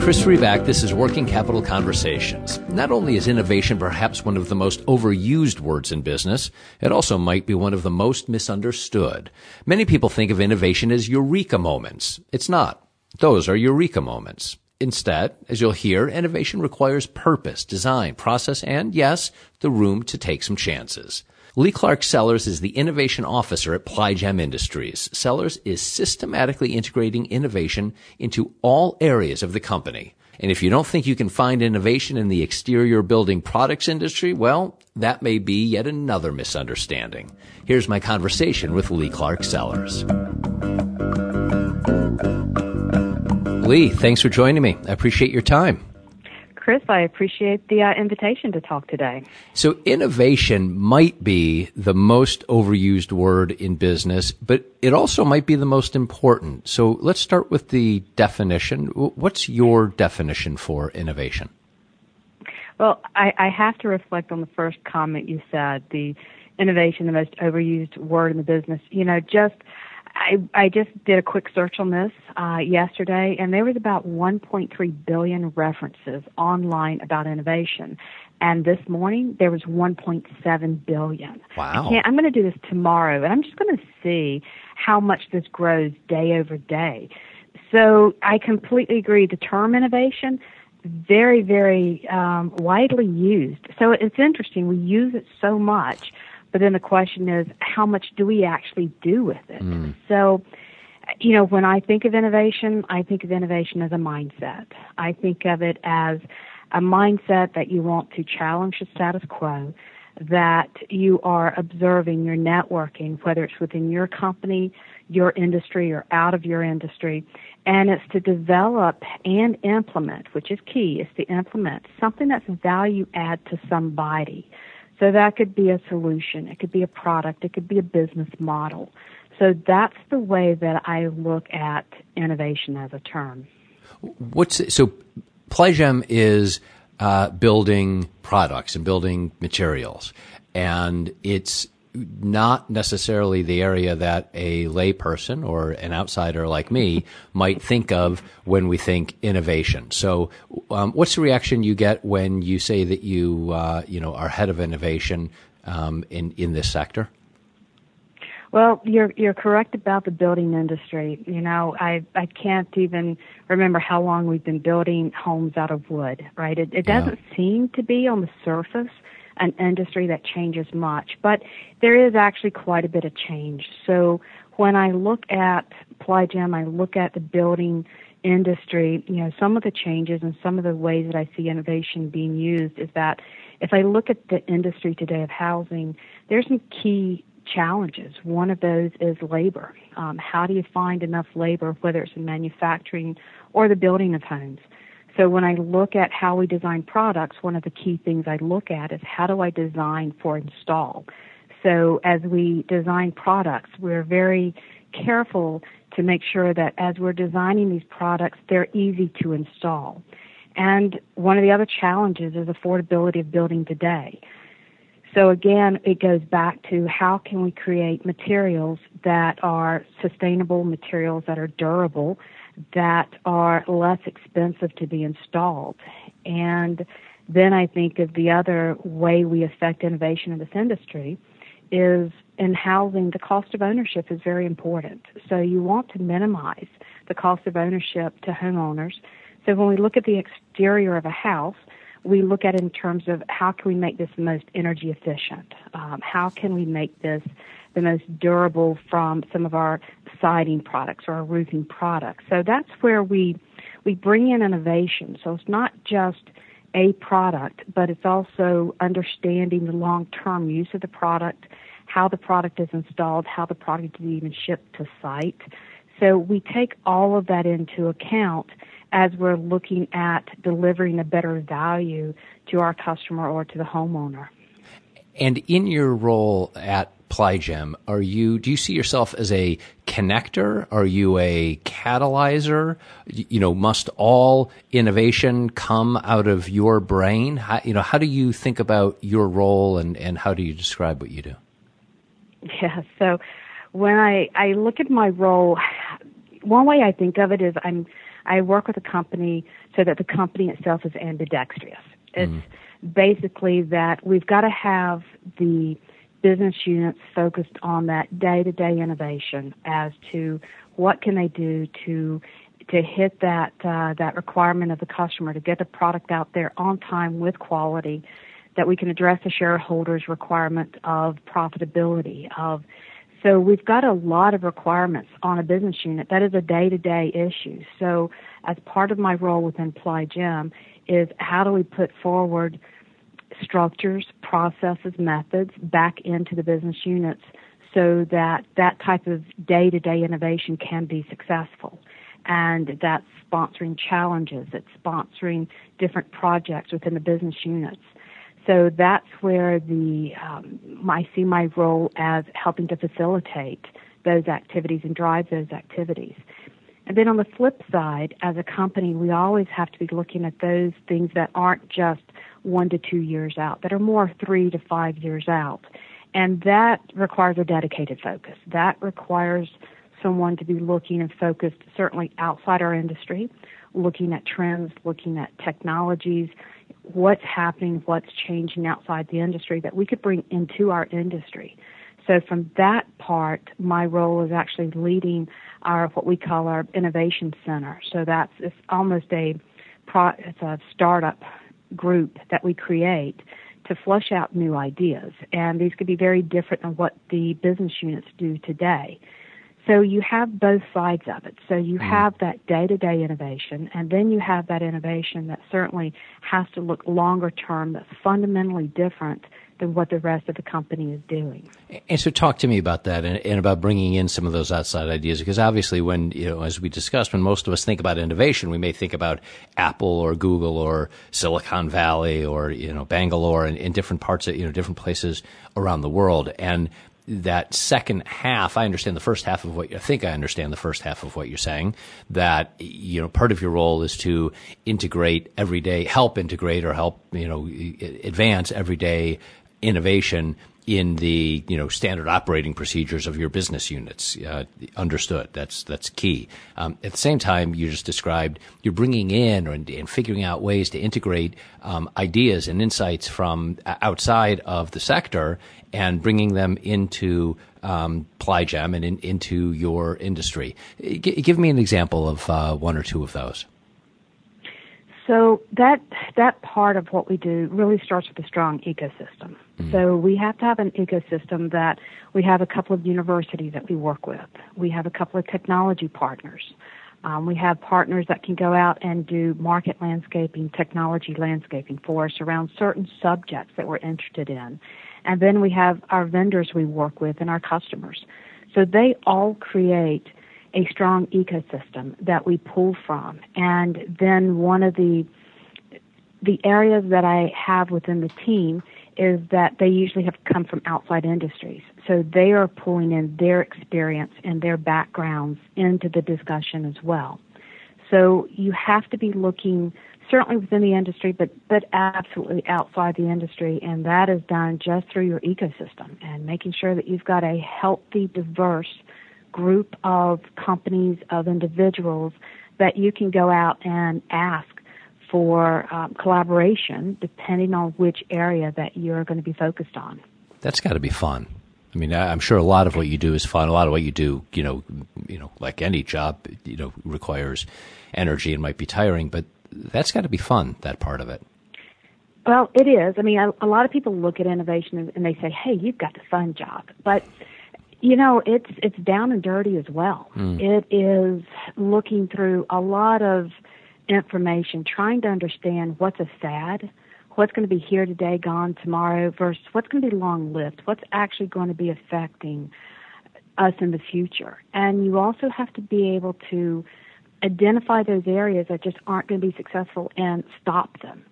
Chris Riback. This is Working Capital Conversations. Not only is innovation perhaps one of the most overused words in business, it also might be one of the most misunderstood. Many people think of innovation as eureka moments. It's not. Those are eureka moments. Instead, as you'll hear, innovation requires purpose, design, process, and yes, the room to take some chances. Lee Clark Sellers is the innovation officer at Ply Gem Industries. Sellers is systematically integrating innovation into all areas of the company. And if you don't think you can find innovation in the exterior building products industry, well, that may be yet another misunderstanding. Here's my conversation with Lee Clark Sellers. Lee, thanks for joining me. I appreciate your time. Chris, I appreciate the uh, invitation to talk today. So, innovation might be the most overused word in business, but it also might be the most important. So, let's start with the definition. What's your definition for innovation? Well, I, I have to reflect on the first comment you said the innovation, the most overused word in the business. You know, just I, I just did a quick search on this uh, yesterday, and there was about 1.3 billion references online about innovation. And this morning there was 1.7 billion. Wow! I am going to do this tomorrow, and I'm just going to see how much this grows day over day. So I completely agree. The term innovation very, very um, widely used. So it's interesting. We use it so much but then the question is, how much do we actually do with it? Mm. So, you know, when I think of innovation, I think of innovation as a mindset. I think of it as a mindset that you want to challenge the status quo, that you are observing your networking, whether it's within your company, your industry, or out of your industry. And it's to develop and implement, which is key, is to implement something that's value add to somebody. So that could be a solution, it could be a product, it could be a business model. So that's the way that I look at innovation as a term. What's so? Ply Gem is uh, building products and building materials, and it's not necessarily the area that a layperson or an outsider like me might think of when we think innovation. So, um, what's the reaction you get when you say that you uh, you know are head of innovation um, in in this sector? Well, you're you're correct about the building industry. You know, I I can't even remember how long we've been building homes out of wood. Right? It, it doesn't yeah. seem to be on the surface an industry that changes much, but there is actually quite a bit of change. So when I look at Ply Gem, I look at the building industry, you know, some of the changes and some of the ways that I see innovation being used is that if I look at the industry today of housing, there's some key challenges. One of those is labor. Um, how do you find enough labor, whether it's in manufacturing or the building of homes? So when I look at how we design products, one of the key things I look at is how do I design for install? So as we design products, we're very careful to make sure that as we're designing these products, they're easy to install. And one of the other challenges is affordability of building today. So again, it goes back to how can we create materials that are sustainable materials that are durable, that are less expensive to be installed. And then I think of the other way we affect innovation in this industry is in housing, the cost of ownership is very important. So you want to minimize the cost of ownership to homeowners. So when we look at the exterior of a house, we look at it in terms of how can we make this most energy efficient? Um, how can we make this the most durable from some of our siding products or our roofing products. So that's where we we bring in innovation. So it's not just a product, but it's also understanding the long-term use of the product, how the product is installed, how the product is even shipped to site. So we take all of that into account as we're looking at delivering a better value to our customer or to the homeowner. And in your role at Ply Gem, are you? Do you see yourself as a connector? Are you a catalyzer? You know, must all innovation come out of your brain? How, you know, how do you think about your role, and and how do you describe what you do? Yeah. So when I I look at my role, one way I think of it is I'm I work with a company so that the company itself is ambidextrous. It's mm. basically that we've got to have the business units focused on that day-to-day innovation as to what can they do to to hit that uh, that requirement of the customer to get the product out there on time with quality, that we can address the shareholders' requirement of profitability of so we've got a lot of requirements on a business unit. That is a day-to-day issue. So as part of my role within Ply Gem is how do we put forward structures, processes, methods back into the business units so that that type of day-to-day innovation can be successful. And that's sponsoring challenges, it's sponsoring different projects within the business units. So that's where the um, I see my role as helping to facilitate those activities and drive those activities. And then on the flip side, as a company, we always have to be looking at those things that aren't just one to two years out, that are more three to five years out. And that requires a dedicated focus. That requires someone to be looking and focused certainly outside our industry, looking at trends, looking at technologies, what's happening, what's changing outside the industry that we could bring into our industry. So from that part, my role is actually leading our what we call our innovation center. So that's it's almost a pro, it's a startup group that we create to flush out new ideas, and these could be very different than what the business units do today. So you have both sides of it. So you mm. have that day to day innovation, and then you have that innovation that certainly has to look longer term, that's fundamentally different than what the rest of the company is doing. And so, talk to me about that and, and, about bringing in some of those outside ideas, because obviously, when you know, as we discussed, when most of us think about innovation, we may think about Apple or Google or Silicon Valley or you know Bangalore and in different parts of you know different places around the world, and that second half, I understand the first half of what you I think I understand the first half of what you're saying. That you know, part of your role is to integrate everyday, help integrate or help you know advance everyday innovation in the you know standard operating procedures of your business units. Uh, understood. That's that's key. Um, at the same time, you just described you're bringing in and, and figuring out ways to integrate um, ideas and insights from outside of the sector and bringing them into um, Ply Gem and in, into your industry. G- give me an example of uh, one or two of those. So that that part of what we do really starts with a strong ecosystem. Mm-hmm. So we have to have an ecosystem that we have a couple of universities that we work with. We have a couple of technology partners. Um, we have partners that can go out and do market landscaping, technology landscaping for us around certain subjects that we're interested in. And then we have our vendors we work with and our customers. So they all create a strong ecosystem that we pull from. And then one of the the areas that I have within the team is that they usually have come from outside industries. So they are pulling in their experience and their backgrounds into the discussion as well. So you have to be looking certainly within the industry, but but absolutely outside the industry, and that is done just through your ecosystem and making sure that you've got a healthy, diverse group of companies of individuals that you can go out and ask for um, collaboration, depending on which area that you're going to be focused on. That's got to be fun. I mean, I'm sure a lot of what you do is fun. A lot of what you do, you know, you know, like any job, you know, requires energy and might be tiring. But that's got to be fun, that part of it. Well, it is. I mean, a, a lot of people look at innovation and they say, "Hey, you've got the fun job," but you know, it's it's down and dirty as well. Mm. It is looking through a lot of information, trying to understand what's a fad, what's going to be here today, gone tomorrow, versus what's going to be long lived, what's actually going to be affecting us in the future. And you also have to be able to identify those areas that just aren't going to be successful and stop them.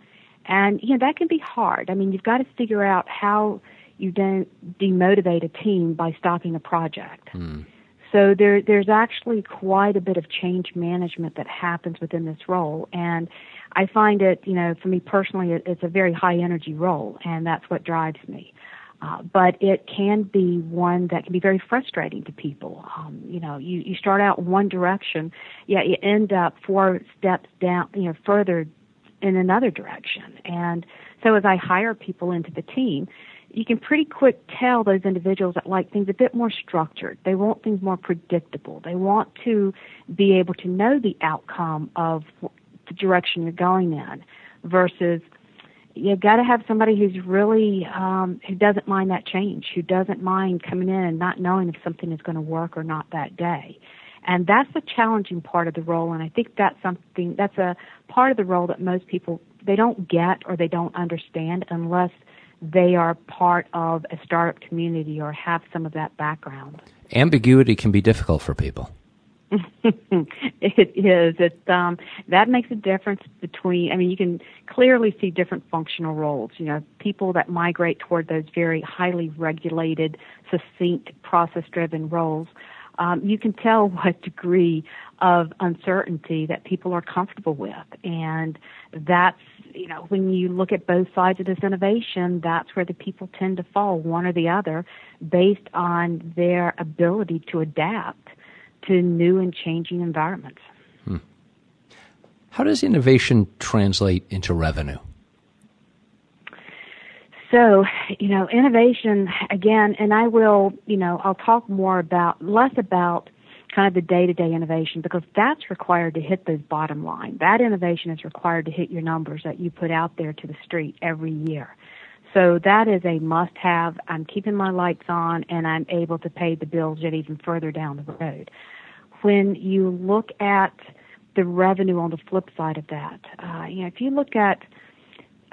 And you know that can be hard. I mean, you've got to figure out how you don't demotivate a team by stopping a project. Mm. So there, there's actually quite a bit of change management that happens within this role, and I find it, you know, for me personally, it, it's a very high energy role, and that's what drives me. Uh, but it can be one that can be very frustrating to people. Um, you know, you, you start out one direction, yet you end up four steps down, you know, further in another direction. And so as I hire people into the team, you can pretty quick tell those individuals that like things a bit more structured. They want things more predictable. They want to be able to know the outcome of the direction you're going in versus you've got to have somebody who's really um, who doesn't mind that change, who doesn't mind coming in and not knowing if something is going to work or not that day. And that's the challenging part of the role, and I think that's something that's a part of the role that most people they don't get or they don't understand unless they are part of a startup community or have some of that background. Ambiguity can be difficult for people. it is. It um, that makes a difference between. I mean, you can clearly see different functional roles. You know, people that migrate toward those very highly regulated, succinct, process-driven roles. Um, you can tell what degree of uncertainty that people are comfortable with, and that's you know, when you look at both sides of this innovation, that's where the people tend to fall, one or the other, based on their ability to adapt to new and changing environments. Hmm. How does innovation translate into revenue? So, you know, innovation again, and I will, you know, I'll talk more about, less about kind of the day-to-day innovation because that's required to hit those bottom line. That innovation is required to hit your numbers that you put out there to the street every year. So that is a must-have. I'm keeping my lights on and I'm able to pay the bills yet even further down the road. When you look at the revenue on the flip side of that, uh, you know, if you look at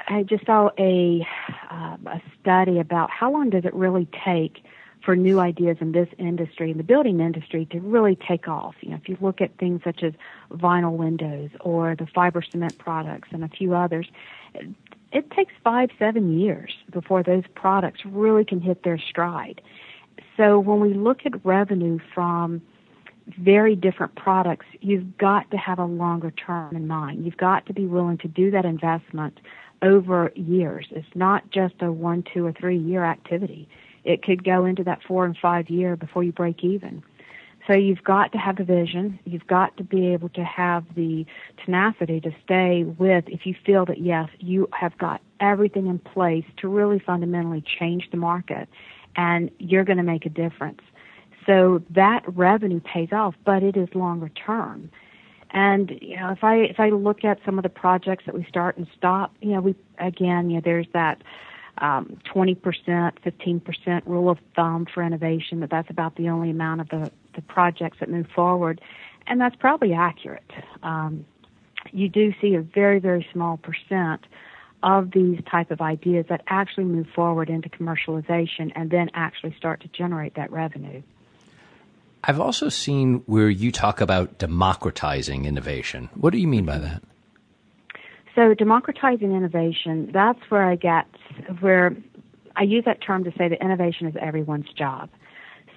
I just saw a uh, a study about how long does it really take for new ideas in this industry, in the building industry, to really take off. You know, if you look at things such as vinyl windows or the fiber cement products and a few others, it, it takes five, seven years before those products really can hit their stride. So when we look at revenue from very different products, you've got to have a longer term in mind. You've got to be willing to do that investment over years. It's not just a one, two, or three year activity it could go into that four and five year before you break even. So you've got to have a vision. You've got to be able to have the tenacity to stay with if you feel that yes, you have got everything in place to really fundamentally change the market and you're going to make a difference. So that revenue pays off, but it is longer term. And you know, if I if I look at some of the projects that we start and stop, you know, we again, you know, there's that um, 20%, 15% rule of thumb for innovation, that that's about the only amount of the, the projects that move forward. And that's probably accurate. Um, you do see a very, very small percent of these type of ideas that actually move forward into commercialization and then actually start to generate that revenue. I've also seen where you talk about democratizing innovation. What do you mean by that? So democratizing innovation, that's where I get where I use that term to say that innovation is everyone's job.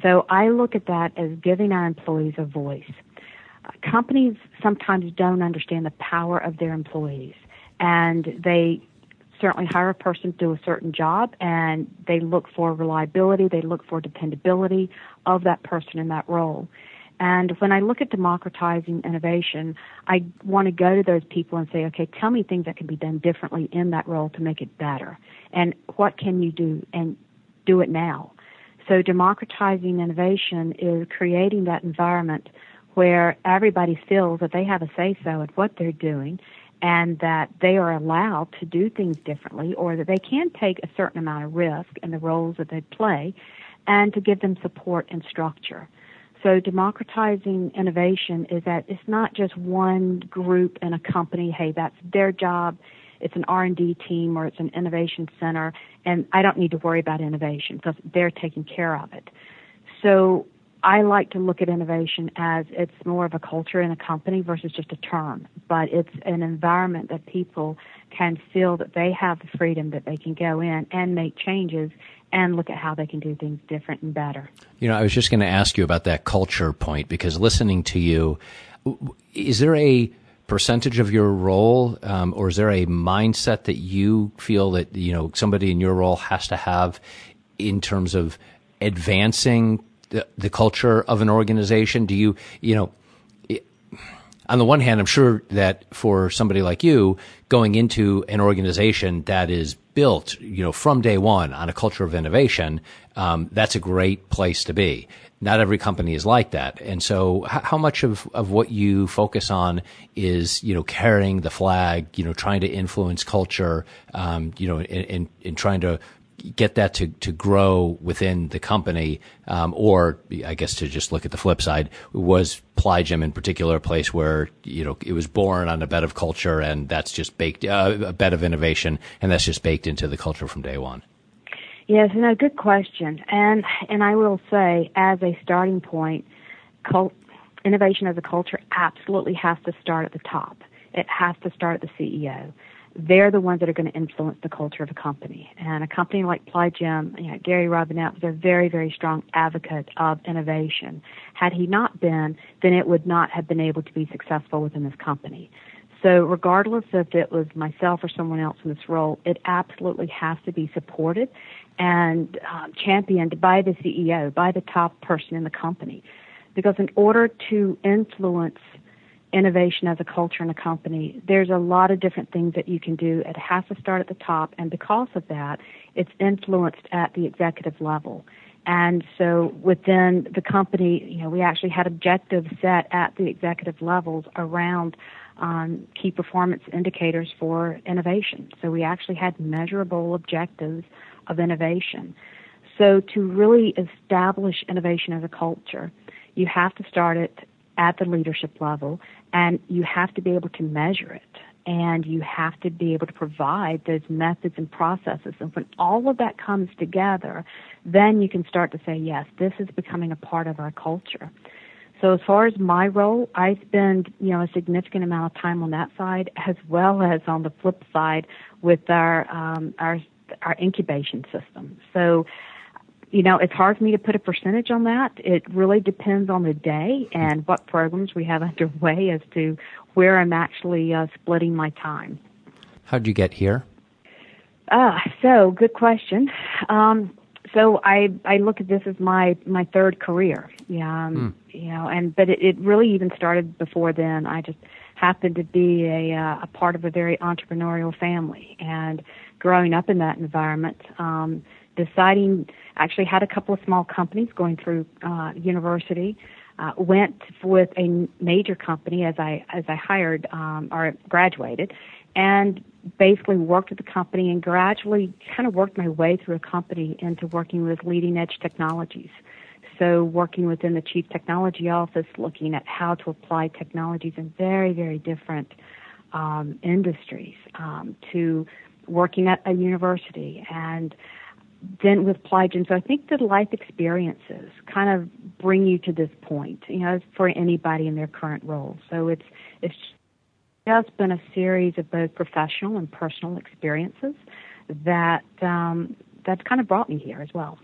So I look at that as giving our employees a voice. Companies sometimes don't understand the power of their employees and they certainly hire a person to do a certain job and they look for reliability, they look for dependability of that person in that role. And when I look at democratizing innovation, I want to go to those people and say, okay, tell me things that can be done differently in that role to make it better. And what can you do? And do it now. So democratizing innovation is creating that environment where everybody feels that they have a say so in what they're doing and that they are allowed to do things differently or that they can take a certain amount of risk in the roles that they play and to give them support and structure. So democratizing innovation is that it's not just one group in a company. Hey, that's their job. It's an R&D team or it's an innovation center, and I don't need to worry about innovation because they're taking care of it. So I like to look at innovation as it's more of a culture in a company versus just a term, but it's an environment that people can feel that they have the freedom that they can go in and make changes and look at how they can do things different and better. You know, I was just going to ask you about that culture point because listening to you, is there a percentage of your role, um, or is there a mindset that you feel that you know somebody in your role has to have in terms of advancing the, the culture of an organization? Do you, you know, on the one hand, I'm sure that for somebody like you going into an organization that is built, you know, from day one on a culture of innovation, um, that's a great place to be. Not every company is like that. And so how much of, of what you focus on is, you know, carrying the flag, you know, trying to influence culture, um, you know, in, in trying to get that to, to grow within the company, um, or I guess to just look at the flip side, was Ply Gem in particular a place where you know it was born on a bed of culture, and that's just baked uh, a bed of innovation, and that's just baked into the culture from day one. Yes, no, good question, and and I will say as a starting point, cult, innovation as a culture absolutely has to start at the top. It has to start at the CEO they're the ones that are going to influence the culture of a company. And a company like Ply Gem, you know, Gary Robinette was a very, very strong advocate of innovation. Had he not been, then it would not have been able to be successful within this company. So regardless if it was myself or someone else in this role, it absolutely has to be supported and um, championed by the CEO, by the top person in the company. Because in order to influence innovation as a culture in a company, there's a lot of different things that you can do. It has to start at the top, and because of that, it's influenced at the executive level. And so within the company, you know, we actually had objectives set at the executive levels around um, key performance indicators for innovation. So we actually had measurable objectives of innovation. So to really establish innovation as a culture, you have to start it at the leadership level and you have to be able to measure it and you have to be able to provide those methods and processes. And when all of that comes together, then you can start to say, yes, this is becoming a part of our culture. So as far as my role, I spend, you know, a significant amount of time on that side as well as on the flip side with our um, our our incubation system. So you know, it's hard for me to put a percentage on that. It really depends on the day and what programs we have underway as to where I'm actually uh, splitting my time. How'd you get here? Ah, uh, so good question. Um, so I I look at this as my my third career. Yeah, um, mm. you know, and but it, it really even started before then. I just happened to be a uh, a part of a very entrepreneurial family, and growing up in that environment. Um, deciding actually had a couple of small companies going through uh, university. Uh, went with a major company as I as I hired um, or graduated, and basically worked with the company and gradually kind of worked my way through a company into working with leading edge technologies. So working within the chief technology office, looking at how to apply technologies in very very different um, industries, um, to working at a university and then with Ply Gem. So I think the life experiences kind of bring you to this point, you know, for anybody in their current role. So it's it's just been a series of both professional and personal experiences that um, that's kind of brought me here as well.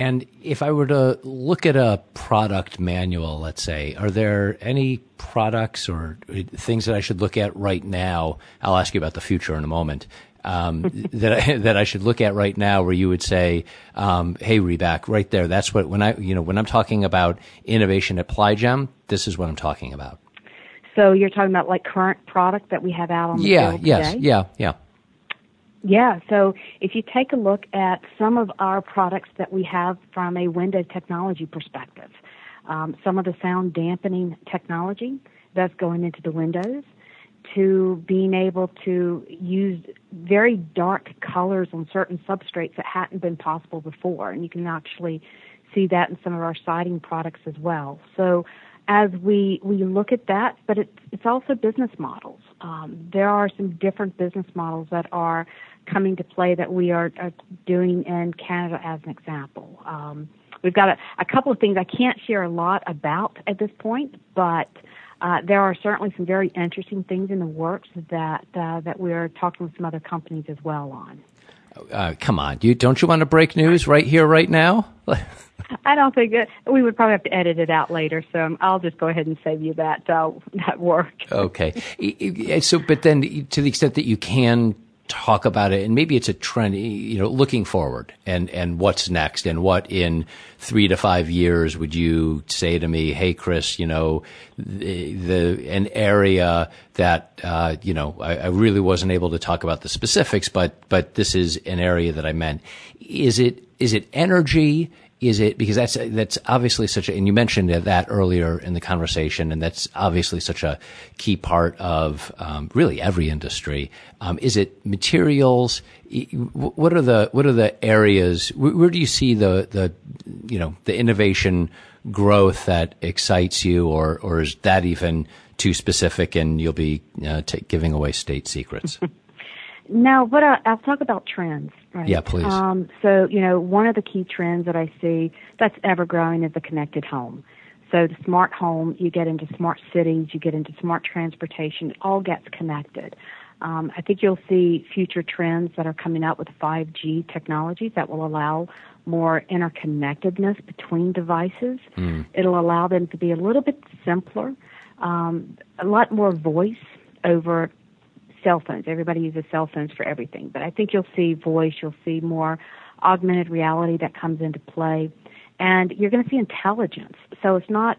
And if I were to look at a product manual, let's say, are there any products or things that I should look at right now? I'll ask you about the future in a moment um, that I, that I should look at right now, where you would say, um, "Hey, Riback, right there. That's what when I you know when I'm talking about innovation at Ply Gem, this is what I'm talking about." So you're talking about like current product that we have out on the yeah, field yes, today? yeah, yeah. Yeah, so if you take a look at some of our products that we have from a window technology perspective, um, some of the sound dampening technology that's going into the windows, to being able to use very dark colors on certain substrates that hadn't been possible before. And you can actually see that in some of our siding products as well. So as we, we look at that, but it's, it's also business models. Um, there are some different business models that are coming to play that we are, are doing in Canada as an example. Um, we've got a, a couple of things I can't share a lot about at this point, but uh, there are certainly some very interesting things in the works that uh, that we're talking with some other companies as well on. Uh, come on, you don't you want to break news right here, right now? I don't think that we would probably have to edit it out later, so I'll just go ahead and save you that uh, that work. okay. So, but then to the extent that you can talk about it, and maybe it's a trend, you know, looking forward and, and what's next and what in three to five years would you say to me, hey, Chris, you know, the, the an area that, uh, you know, I, I, really wasn't able to talk about the specifics, but, but this is an area that I meant. Is it, is it energy? Is it because that's that's obviously such a and you mentioned that earlier in the conversation and that's obviously such a key part of um, really every industry. Um, is it materials? What are the what are the areas where, where, do you see the the you know the innovation growth that excites you or or is that even too specific and you'll be uh, t- giving away state secrets No, but I, I'll talk about trends. Right? Yeah, please. Um, so, you know, one of the key trends that I see that's ever growing is the connected home. So the smart home, you get into smart cities, you get into smart transportation, it all gets connected. Um, I think you'll see future trends that are coming out with 5G technologies that will allow more interconnectedness between devices. Mm. It'll allow them to be a little bit simpler, um, a lot more voice over cell phones. Everybody uses cell phones for everything. But I think you'll see voice, you'll see more augmented reality that comes into play, and you're going to see intelligence. So it's not,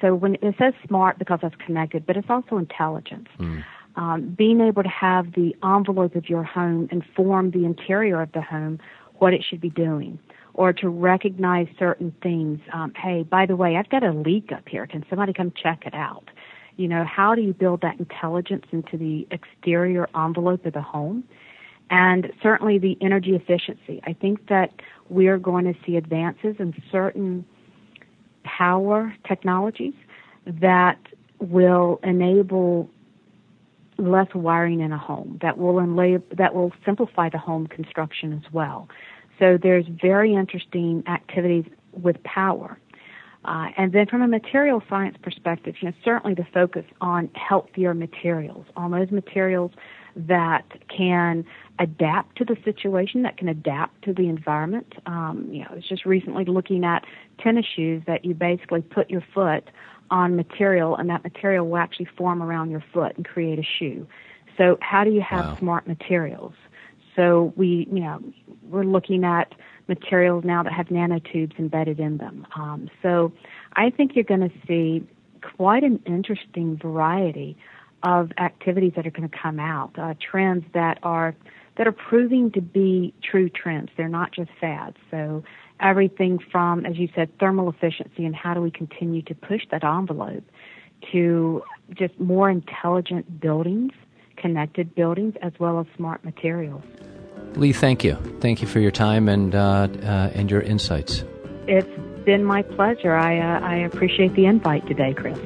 so when it says smart because it's connected, but it's also intelligence. Mm. Um, being able to have the envelope of your home inform the interior of the home what it should be doing or to recognize certain things. Um, hey, by the way, I've got a leak up here. Can somebody come check it out? You know, how do you build that intelligence into the exterior envelope of the home? And certainly the energy efficiency. I think that we're going to see advances in certain power technologies that will enable less wiring in a home that will enlay, that will simplify the home construction as well. So there's very interesting activities with power uh, and then from a material science perspective, you know, certainly the focus on healthier materials, on those materials that can adapt to the situation, that can adapt to the environment. Um, you know, it's just recently looking at tennis shoes that you basically put your foot on material and that material will actually form around your foot and create a shoe. So how do you have wow. smart materials? So we, you know, we're looking at materials now that have nanotubes embedded in them. Um, so I think you're going to see quite an interesting variety of activities that are going to come out, uh, trends that are that are proving to be true trends. They're not just fads. So everything from, as you said, thermal efficiency and how do we continue to push that envelope to just more intelligent buildings, connected buildings, as well as smart materials. Lee, thank you. Thank you for your time and uh, uh, and your insights. It's been my pleasure. I uh, I appreciate the invite today, Chris.